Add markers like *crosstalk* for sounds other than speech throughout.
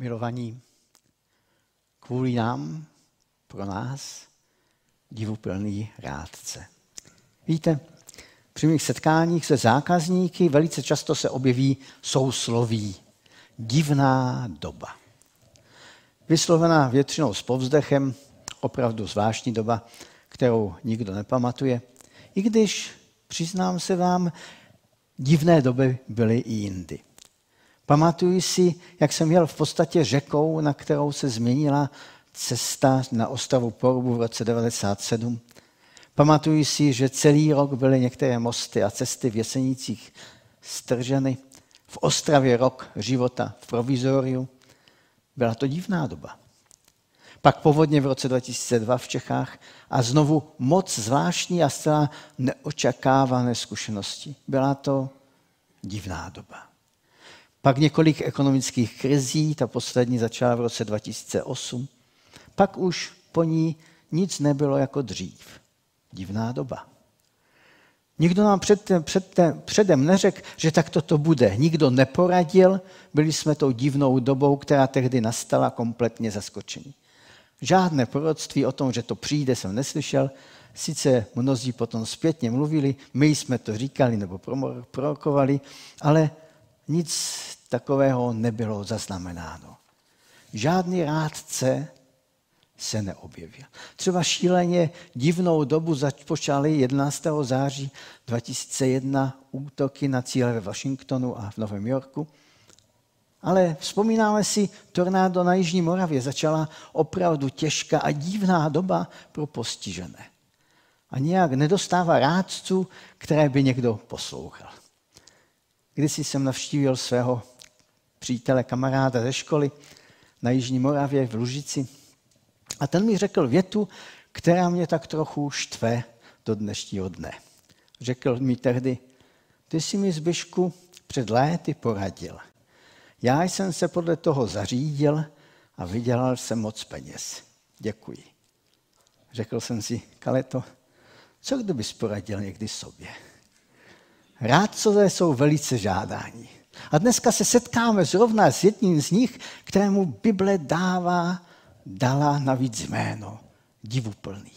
milovaní, kvůli nám, pro nás, divuplný rádce. Víte, při mých setkáních se zákazníky velice často se objeví sousloví. Divná doba. Vyslovená většinou s povzdechem, opravdu zvláštní doba, kterou nikdo nepamatuje. I když, přiznám se vám, divné doby byly i jindy. Pamatuji si, jak jsem jel v podstatě řekou, na kterou se změnila cesta na ostravu Porubu v roce 1997. Pamatuji si, že celý rok byly některé mosty a cesty v Jesenicích strženy. V Ostravě rok života v provizoriu. Byla to divná doba. Pak povodně v roce 2002 v Čechách a znovu moc zvláštní a zcela neočekávané zkušenosti. Byla to divná doba. Pak několik ekonomických krizí, ta poslední začala v roce 2008. Pak už po ní nic nebylo jako dřív. Divná doba. Nikdo nám před, před, předem neřekl, že takto to bude. Nikdo neporadil, byli jsme tou divnou dobou, která tehdy nastala kompletně zaskočení. Žádné proroctví o tom, že to přijde, jsem neslyšel. Sice mnozí potom zpětně mluvili, my jsme to říkali nebo prorokovali, ale nic takového nebylo zaznamenáno. Žádný rádce se neobjevil. Třeba šíleně divnou dobu započaly 11. září 2001 útoky na cíle ve Washingtonu a v Novém Yorku. Ale vzpomínáme si, tornádo na Jižní Moravě začala opravdu těžká a divná doba pro postižené. A nějak nedostává rádců, které by někdo poslouchal. Když jsem navštívil svého přítele, kamaráda ze školy na Jižní Moravě v Lužici. A ten mi řekl větu, která mě tak trochu štve do dnešního dne. Řekl mi tehdy, ty jsi mi Zbyšku před léty poradil. Já jsem se podle toho zařídil a vydělal jsem moc peněz. Děkuji. Řekl jsem si, Kaleto, co kdybys poradil někdy sobě? Rádcové jsou velice žádání. A dneska se setkáme zrovna s jedním z nich, kterému Bible dává, dala navíc jméno. Divuplný.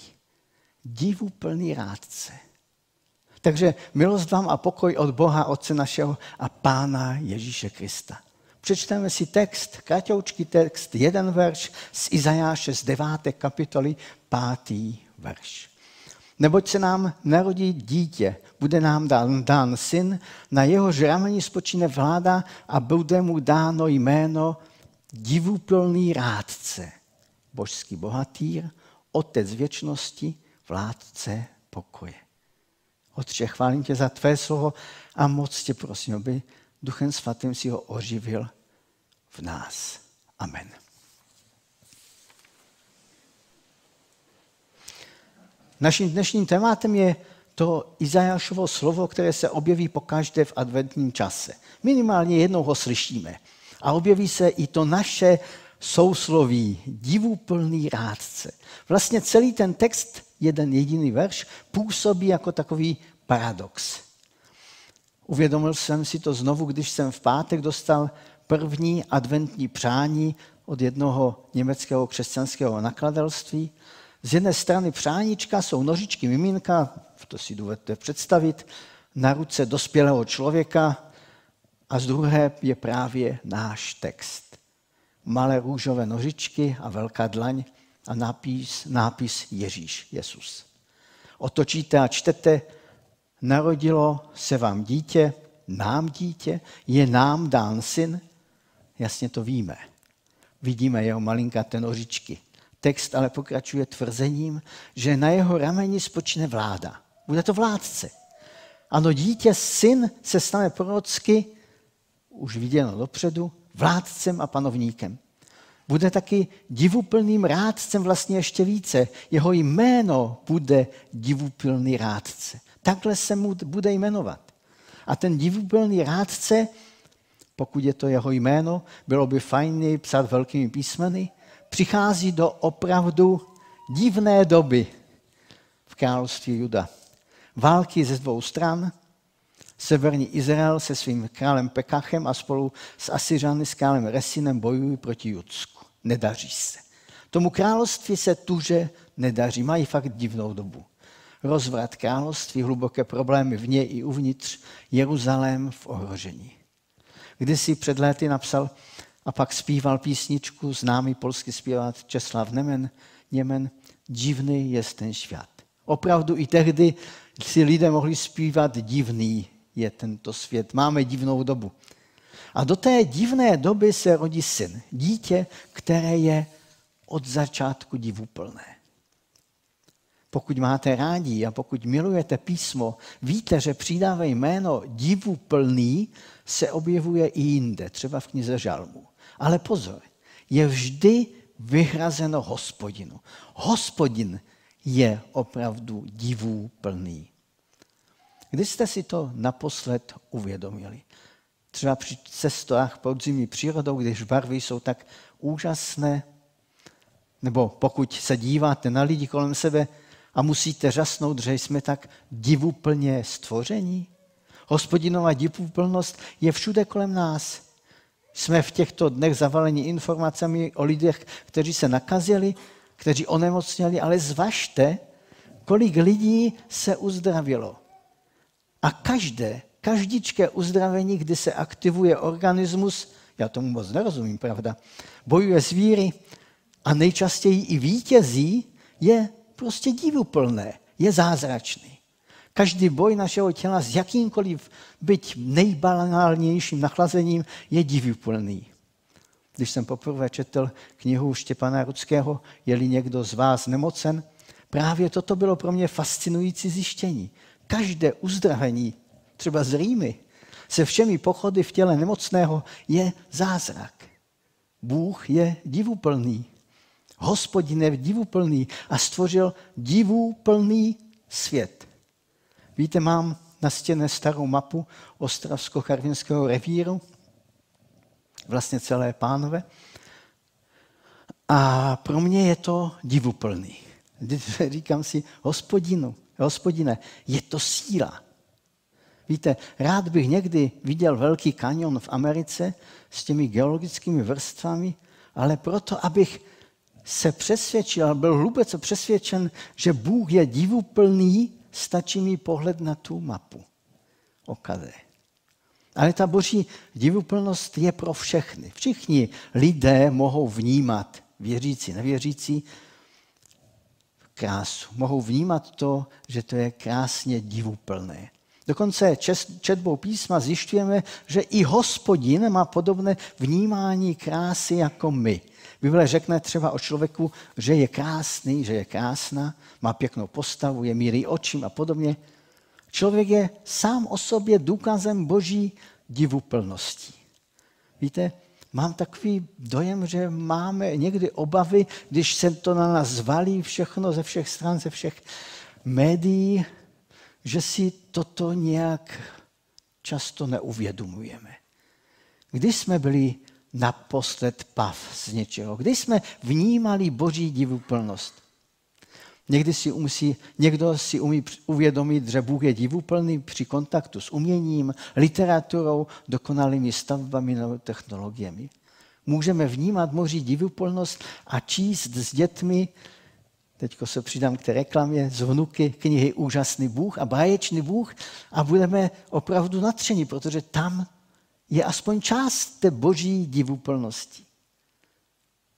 Divuplný rádce. Takže milost vám a pokoj od Boha, Otce našeho a Pána Ježíše Krista. Přečteme si text, kratoučký text, jeden verš z Izajáše z 9. kapitoly, pátý verš. Neboť se nám narodí dítě, bude nám dán, dán syn, na jeho rameni spočíne vláda a bude mu dáno jméno divuplný rádce, božský bohatýr, otec věčnosti, vládce pokoje. Otče, chválím tě za tvé slovo a moc tě prosím, aby Duchem Svatým si ho oživil v nás. Amen. Naším dnešním tématem je to Izajášovo slovo, které se objeví pokaždé v adventním čase. Minimálně jednou ho slyšíme. A objeví se i to naše sousloví, divuplný rádce. Vlastně celý ten text, jeden jediný verš, působí jako takový paradox. Uvědomil jsem si to znovu, když jsem v pátek dostal první adventní přání od jednoho německého křesťanského nakladatelství. Z jedné strany přáníčka jsou nožičky miminka, to si dovedete představit, na ruce dospělého člověka a z druhé je právě náš text. Malé růžové nožičky a velká dlaň a nápis, nápis Ježíš, Jezus. Otočíte a čtete, narodilo se vám dítě, nám dítě, je nám dán syn, jasně to víme. Vidíme jeho malinkaté nožičky. Text ale pokračuje tvrzením, že na jeho rameni spočne vláda. Bude to vládce. Ano, dítě, syn se stane prorocky, už viděno dopředu, vládcem a panovníkem. Bude taky divuplným rádcem vlastně ještě více. Jeho jméno bude divuplný rádce. Takhle se mu bude jmenovat. A ten divuplný rádce, pokud je to jeho jméno, bylo by fajn psát velkými písmeny, přichází do opravdu divné doby v království Juda války ze dvou stran, Severní Izrael se svým králem Pekachem a spolu s Asyřany s králem Resinem bojují proti Judsku. Nedaří se. Tomu království se tuže nedaří. Mají fakt divnou dobu. Rozvrat království, hluboké problémy vně i uvnitř, Jeruzalém v ohrožení. Kdysi před léty napsal a pak zpíval písničku známý polský zpěvat Česlav Nemen, Němen, divný je ten svět. Opravdu i tehdy si lidé mohli zpívat divný je tento svět. Máme divnou dobu. A do té divné doby se rodí syn. Dítě, které je od začátku divuplné. Pokud máte rádi a pokud milujete písmo, víte, že přidávají jméno divuplný se objevuje i jinde, třeba v knize Žalmu. Ale pozor, je vždy vyhrazeno hospodinu. Hospodin je opravdu divů plný. Kdy jste si to naposled uvědomili? Třeba při cestách podzimní přírodou, když barvy jsou tak úžasné, nebo pokud se díváte na lidi kolem sebe a musíte řasnout, že jsme tak divuplně stvoření. Hospodinová divuplnost je všude kolem nás. Jsme v těchto dnech zavaleni informacemi o lidech, kteří se nakazili, kteří onemocněli, ale zvažte, kolik lidí se uzdravilo. A každé, každičké uzdravení, kdy se aktivuje organismus, já tomu moc nerozumím, pravda, bojuje s víry a nejčastěji i vítězí, je prostě divuplné, je zázračný. Každý boj našeho těla s jakýmkoliv, byť nejbanálnějším nachlazením, je divuplný. Když jsem poprvé četl knihu Štěpana Rudského, je-li někdo z vás nemocen, právě toto bylo pro mě fascinující zjištění každé uzdravení, třeba z Rýmy, se všemi pochody v těle nemocného je zázrak. Bůh je divuplný. Hospodin je divuplný a stvořil divuplný svět. Víte, mám na stěně starou mapu Ostravsko-Karvinského revíru, vlastně celé pánové. A pro mě je to divuplný. *laughs* Říkám si, hospodinu, Hospodine, je to síla. Víte, rád bych někdy viděl velký kanion v Americe s těmi geologickými vrstvami, ale proto, abych se přesvědčil, byl hluboce přesvědčen, že Bůh je divuplný, stačí mi pohled na tu mapu. Okade. Ale ta boží divuplnost je pro všechny. Všichni lidé mohou vnímat, věřící, nevěřící, krásu. Mohou vnímat to, že to je krásně divuplné. Dokonce četbou písma zjišťujeme, že i hospodin má podobné vnímání krásy jako my. Bible řekne třeba o člověku, že je krásný, že je krásná, má pěknou postavu, je míry očím a podobně. Člověk je sám o sobě důkazem boží divuplnosti. Víte, mám takový dojem, že máme někdy obavy, když se to na nás zvalí všechno ze všech stran, ze všech médií, že si toto nějak často neuvědomujeme. Když jsme byli naposled pav z něčeho, když jsme vnímali boží divuplnost, Někdy si umí, někdo si umí uvědomit, že Bůh je divuplný při kontaktu s uměním, literaturou, dokonalými stavbami nebo technologiemi. Můžeme vnímat moří divuplnost a číst s dětmi, teď se přidám k té reklamě, z vnuky knihy Úžasný Bůh a báječný Bůh a budeme opravdu natřeni, protože tam je aspoň část té boží divuplnosti.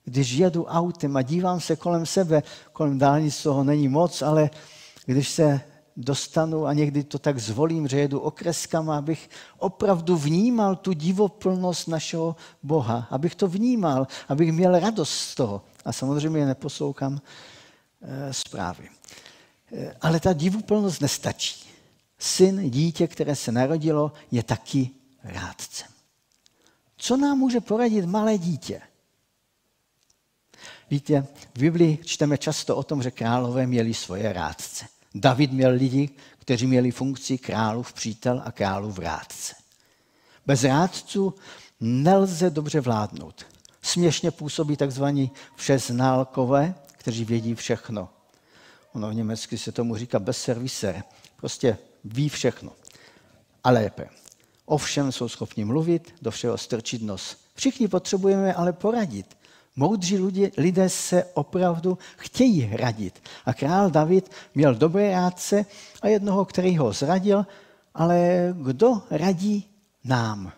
Když jedu autem a dívám se kolem sebe, kolem dálnic toho není moc, ale když se dostanu a někdy to tak zvolím, že jedu okreskama, abych opravdu vnímal tu divoplnost našeho Boha, abych to vnímal, abych měl radost z toho. A samozřejmě neposlouchám zprávy. E, ale ta divoplnost nestačí. Syn, dítě, které se narodilo, je taky rádcem. Co nám může poradit malé dítě? Víte, v Biblii čteme často o tom, že králové měli svoje rádce. David měl lidi, kteří měli funkci králův přítel a králův rádce. Bez rádců nelze dobře vládnout. Směšně působí takzvaní všeználkové, kteří vědí všechno. Ono v německy se tomu říká bezserviser. Prostě ví všechno. a lépe. Ovšem jsou schopni mluvit, do všeho strčit nos. Všichni potřebujeme ale poradit. Moudří lidé, lidé se opravdu chtějí radit. A král David měl dobré rádce a jednoho, který ho zradil, ale kdo radí nám?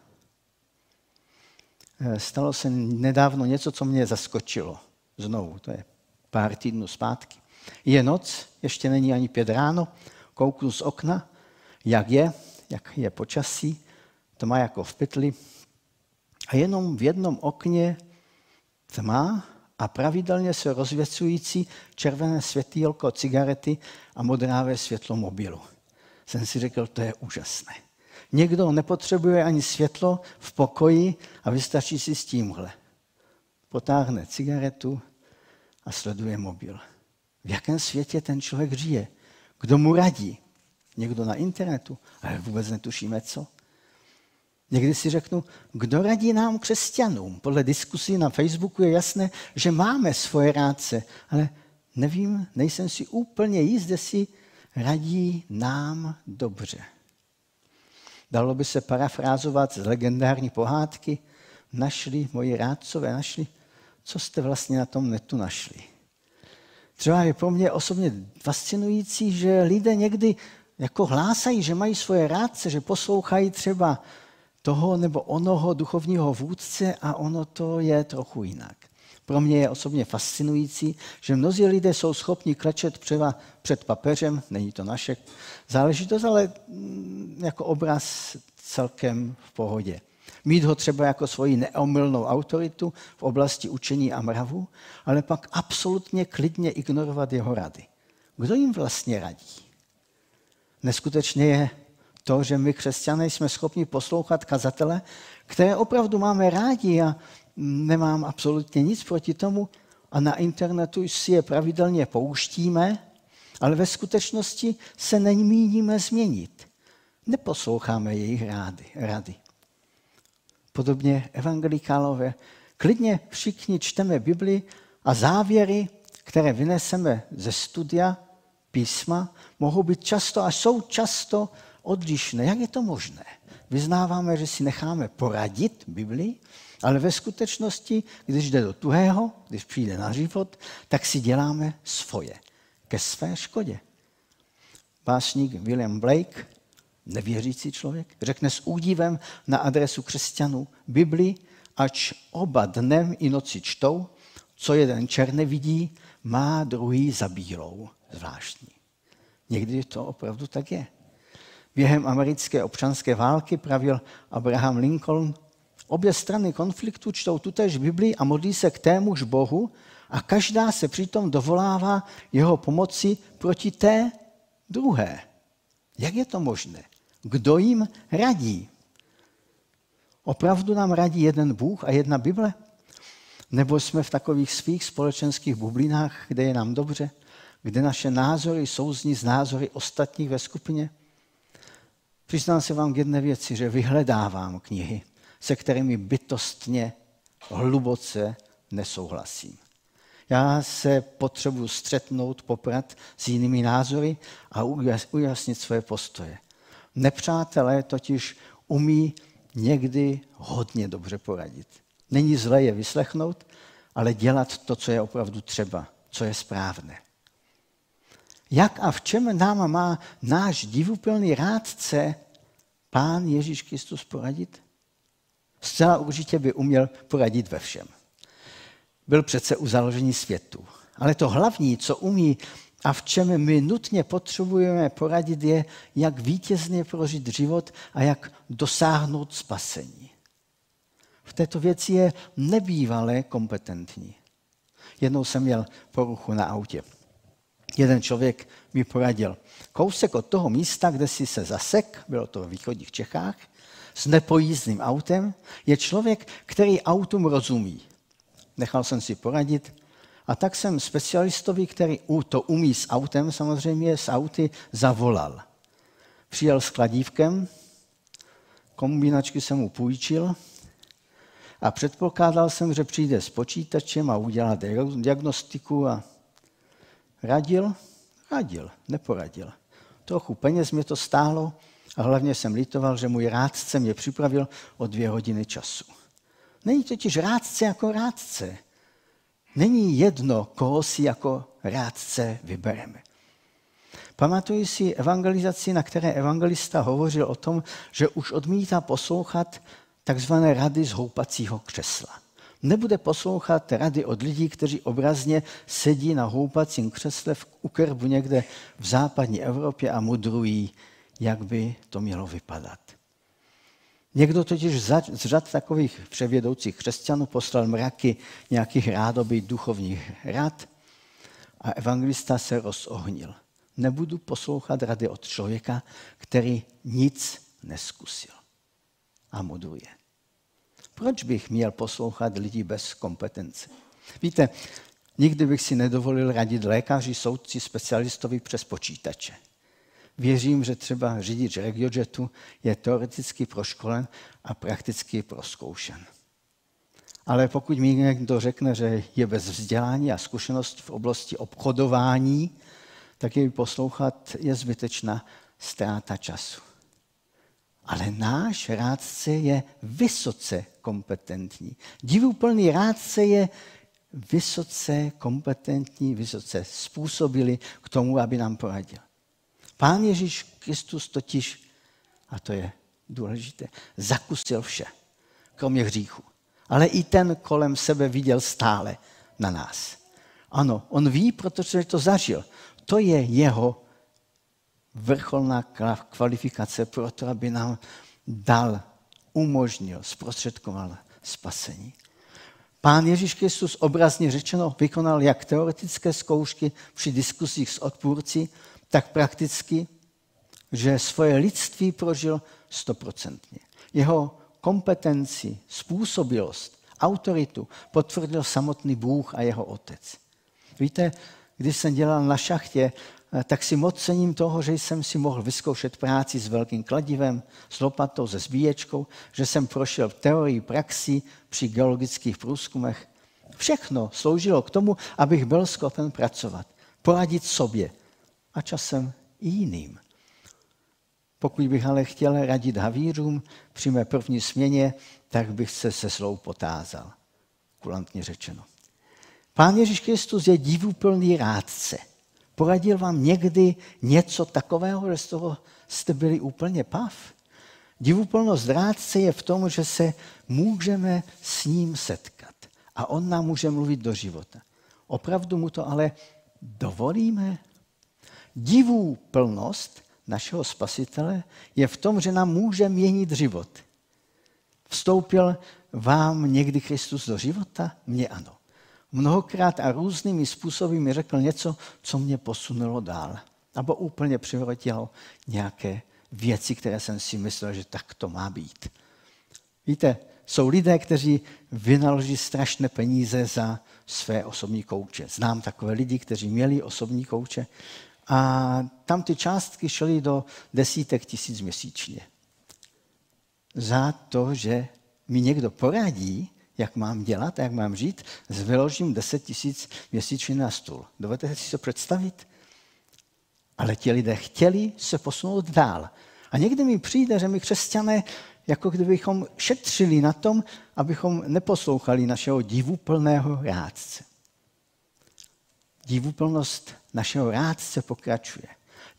Eh, stalo se nedávno něco, co mě zaskočilo. Znovu, to je pár týdnů zpátky. Je noc, ještě není ani pět ráno, kouknu z okna, jak je, jak je počasí, to má jako v pytli. A jenom v jednom okně tma a pravidelně se rozvěcující červené světýlko cigarety a modrávé světlo mobilu. Jsem si řekl, to je úžasné. Někdo nepotřebuje ani světlo v pokoji a vystačí si s tímhle. Potáhne cigaretu a sleduje mobil. V jakém světě ten člověk žije? Kdo mu radí? Někdo na internetu, ale vůbec netušíme co. Někdy si řeknu, kdo radí nám křesťanům? Podle diskusí na Facebooku je jasné, že máme svoje rádce, ale nevím, nejsem si úplně jist, jestli radí nám dobře. Dalo by se parafrázovat z legendární pohádky, našli, moji rádcové našli, co jste vlastně na tom netu našli. Třeba je pro mě osobně fascinující, že lidé někdy jako hlásají, že mají svoje rádce, že poslouchají třeba toho nebo onoho duchovního vůdce a ono to je trochu jinak. Pro mě je osobně fascinující, že mnozí lidé jsou schopni klečet třeba před papežem, není to naše záležitost, ale mm, jako obraz celkem v pohodě. Mít ho třeba jako svoji neomylnou autoritu v oblasti učení a mravu, ale pak absolutně klidně ignorovat jeho rady. Kdo jim vlastně radí? Neskutečně je to, že my křesťané jsme schopni poslouchat kazatele, které opravdu máme rádi a nemám absolutně nic proti tomu a na internetu si je pravidelně pouštíme, ale ve skutečnosti se nemíníme změnit. Neposloucháme jejich rády. rady. Podobně evangelikálové. Klidně všichni čteme Bibli a závěry, které vyneseme ze studia písma, mohou být často a jsou často odlišné. Jak je to možné? Vyznáváme, že si necháme poradit Biblii, ale ve skutečnosti, když jde do tuhého, když přijde na život, tak si děláme svoje, ke své škodě. Básník William Blake, nevěřící člověk, řekne s údivem na adresu křesťanů Bibli, ač oba dnem i noci čtou, co jeden černé vidí, má druhý za bílou. Zvláštní. Někdy to opravdu tak je. Během americké občanské války pravil Abraham Lincoln, obě strany konfliktu čtou tutéž Biblii a modlí se k témuž Bohu a každá se přitom dovolává jeho pomoci proti té druhé. Jak je to možné? Kdo jim radí? Opravdu nám radí jeden Bůh a jedna Bible? Nebo jsme v takových svých společenských bublinách, kde je nám dobře, kde naše názory souzní z názory ostatních ve skupině? Přiznám se vám k jedné věci, že vyhledávám knihy, se kterými bytostně, hluboce nesouhlasím. Já se potřebuji střetnout, poprat s jinými názory a ujasnit své postoje. Nepřátelé totiž umí někdy hodně dobře poradit. Není zlé je vyslechnout, ale dělat to, co je opravdu třeba, co je správné. Jak a v čem nám má náš divuplný rádce Pán Ježíš Kristus poradit? Zcela určitě by uměl poradit ve všem. Byl přece u založení světu. Ale to hlavní, co umí a v čem my nutně potřebujeme poradit, je, jak vítězně prožít život a jak dosáhnout spasení. V této věci je nebývalé kompetentní. Jednou jsem měl poruchu na autě. Jeden člověk mi poradil, kousek od toho místa, kde si se zasek, bylo to ve východních Čechách, s nepojízdným autem, je člověk, který autům rozumí. Nechal jsem si poradit a tak jsem specialistovi, který to umí s autem, samozřejmě s auty, zavolal. Přijel s kladívkem, kombinačky jsem mu půjčil a předpokládal jsem, že přijde s počítačem a udělá diagnostiku a radil, radil, neporadil. Trochu peněz mě to stálo, A hlavně jsem litoval, že můj rádce mě připravil o dvě hodiny času. Není totiž rádce jako rádce. Není jedno, koho si jako rádce vybereme. Pamatuji si evangelizaci, na které evangelista hovořil o tom, že už odmítá poslouchat takzvané rady z houpacího křesla. Nebude poslouchat rady od lidí, kteří obrazně sedí na houpacím křesle v ukrbu někde v západní Evropě a mudrují, jak by to mělo vypadat. Někdo totiž z řad takových převědoucích křesťanů poslal mraky nějakých rádoby duchovních rad a evangelista se rozohnil. Nebudu poslouchat rady od člověka, který nic neskusil a moduje. Proč bych měl poslouchat lidi bez kompetence? Víte, nikdy bych si nedovolil radit lékaři, soudci, specialistovi přes počítače. Věřím, že třeba řidič regiojetu je teoreticky proškolen a prakticky proskoušen. Ale pokud mi někdo řekne, že je bez vzdělání a zkušenost v oblasti obchodování, tak jej poslouchat je zbytečná ztráta času. Ale náš rádce je vysoce kompetentní. Divuplný rádce je vysoce kompetentní, vysoce způsobili k tomu, aby nám poradil. Pán Ježíš Kristus totiž, a to je důležité, zakusil vše, kromě hříchu. Ale i ten kolem sebe viděl stále na nás. Ano, on ví, protože to zažil. To je jeho vrcholná kvalifikace pro to, aby nám dal, umožnil, zprostředkoval spasení. Pán Ježíš Kristus obrazně řečeno vykonal jak teoretické zkoušky při diskusích s odpůrci, tak prakticky, že svoje lidství prožil stoprocentně. Jeho kompetenci, způsobilost, autoritu potvrdil samotný Bůh a jeho otec. Víte, když jsem dělal na šachtě, eh, tak si moc cením toho, že jsem si mohl vyzkoušet práci s velkým kladivem, s lopatou, se zbíječkou, že jsem prošel teorii praxi při geologických průzkumech. Všechno sloužilo k tomu, abych byl schopen pracovat, poradit sobě a časem i jiným. Pokud bych ale chtěl radit havířům při mé první směně, tak bych se se slou potázal. Kulantně řečeno. Pán Ježíš Kristus je divuplný rádce. Poradil vám někdy něco takového, že z toho jste byli úplně pav? Divuplnost rádce je v tom, že se můžeme s ním setkat a on nám může mluvit do života. Opravdu mu to ale dovolíme? Divuplnost našeho spasitele je v tom, že nám může měnit život. Vstoupil vám někdy Kristus do života? Mně ano mnohokrát a různými způsoby mi řekl něco, co mě posunulo dál. Nebo úplně přivrotilo nějaké věci, které jsem si myslel, že tak to má být. Víte, jsou lidé, kteří vynaloží strašné peníze za své osobní kouče. Znám takové lidi, kteří měli osobní kouče a tam ty částky šly do desítek tisíc měsíčně. Za to, že mi někdo poradí, jak mám dělat, jak mám žít, vyložím 10 tisíc měsíčně na stůl. Dovedete si to představit? Ale ti lidé chtěli se posunout dál. A někdy mi přijde, že my křesťané, jako kdybychom šetřili na tom, abychom neposlouchali našeho divuplného rádce. Divuplnost našeho rádce pokračuje.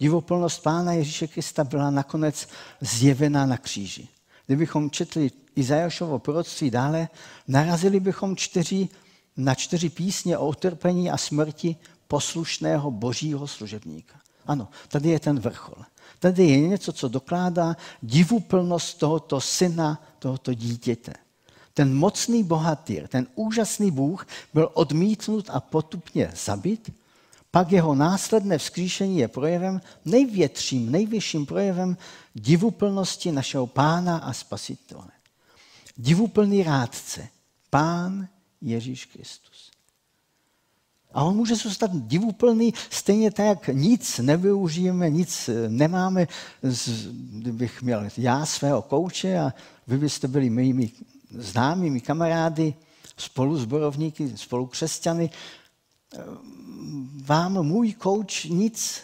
Divuplnost Pána Ježíše Krista byla nakonec zjevená na kříži. Kdybychom četli Izajašovo proroctví dále, narazili bychom čtyři, na čtyři písně o utrpení a smrti poslušného božího služebníka. Ano, tady je ten vrchol. Tady je něco, co dokládá divuplnost tohoto syna, tohoto dítěte. Ten mocný bohatýr, ten úžasný Bůh byl odmítnut a potupně zabit, pak jeho následné vzkříšení je projevem, největším, nejvyšším projevem divuplnosti našeho pána a spasitele divuplný rádce, Pán Ježíš Kristus. A on může zůstat divuplný stejně tak, jak nic nevyužijeme, nic nemáme. Kdybych měl já svého kouče a vy byste byli mými známými kamarády, spolu zborovníky, spolu křesťany, vám můj kouč nic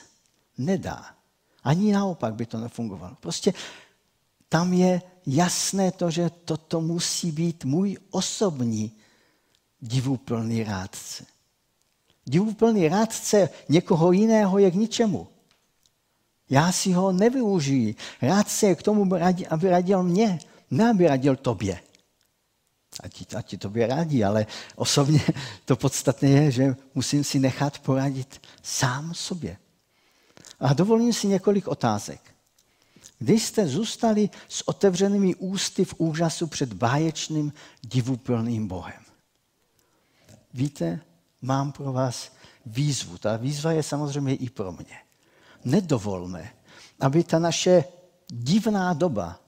nedá. Ani naopak by to nefungovalo. Prostě tam je jasné to, že toto musí být můj osobní divuplný rádce. Divuplný rádce někoho jiného je k ničemu. Já si ho nevyužiji. Rádce je k tomu, aby radil mě, ne aby radil tobě. A ti, a ti tobě radí, ale osobně *laughs* to podstatné je, že musím si nechat poradit sám sobě. A dovolím si několik otázek. Když jste zůstali s otevřenými ústy v úžasu před báječným, divuplným Bohem? Víte, mám pro vás výzvu. Ta výzva je samozřejmě i pro mě. Nedovolme, aby ta naše divná doba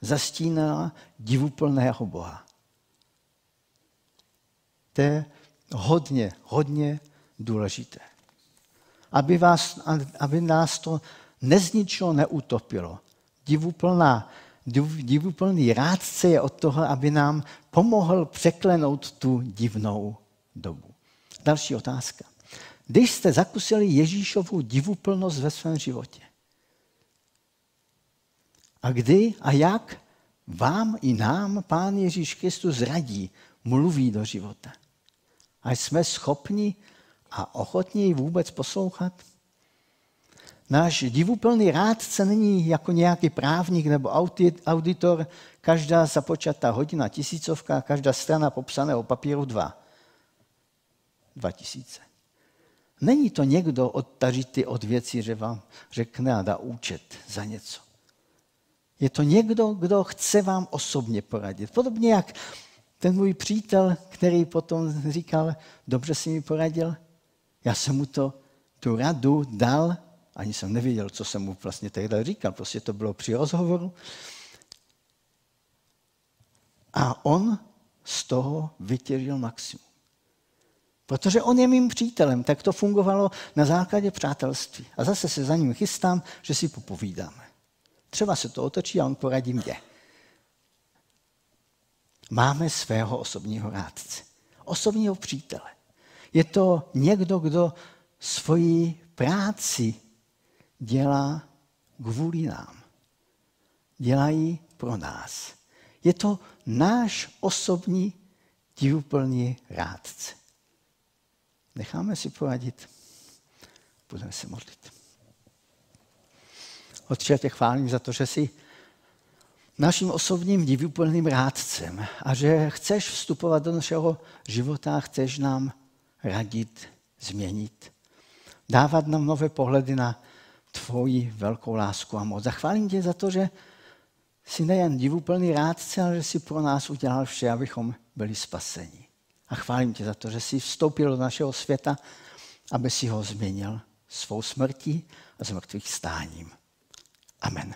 zastínala divuplného Boha. To je hodně, hodně důležité. Aby, vás, aby nás to nezničilo, neutopilo. Divuplná, divuplný rádce je od toho, aby nám pomohl překlenout tu divnou dobu. Další otázka. Když jste zakusili Ježíšovu divuplnost ve svém životě, a kdy a jak vám i nám Pán Ježíš Kristus radí, mluví do života. A jsme schopni a ochotní vůbec poslouchat? Náš divuplný rádce není jako nějaký právník nebo auditor, každá započatá hodina tisícovka, každá strana popsaného papíru dva. Dva tisíce. Není to někdo odtažitý od věcí, že vám řekne a dá účet za něco. Je to někdo, kdo chce vám osobně poradit. Podobně jak ten můj přítel, který potom říkal, dobře si mi poradil, já jsem mu to, tu radu dal, ani jsem nevěděl, co jsem mu vlastně tehdy říkal, prostě to bylo při rozhovoru. A on z toho vytěžil maximum. Protože on je mým přítelem, tak to fungovalo na základě přátelství. A zase se za ním chystám, že si popovídáme. Třeba se to otočí a on poradí mě. Máme svého osobního rádce, osobního přítele. Je to někdo, kdo svoji práci dělá kvůli nám. Dělají pro nás. Je to náš osobní divuplný rádce. Necháme si poradit. Budeme se modlit. Otče, tě chválím za to, že jsi naším osobním divuplným rádcem a že chceš vstupovat do našeho života, chceš nám radit, změnit, dávat nám nové pohledy na tvoji velkou lásku a moc. Zachválím tě za to, že jsi nejen divuplný rádce, ale že jsi pro nás udělal vše, abychom byli spaseni. A chválím tě za to, že jsi vstoupil do našeho světa, aby si ho změnil svou smrtí a z mrtvých stáním. Amen.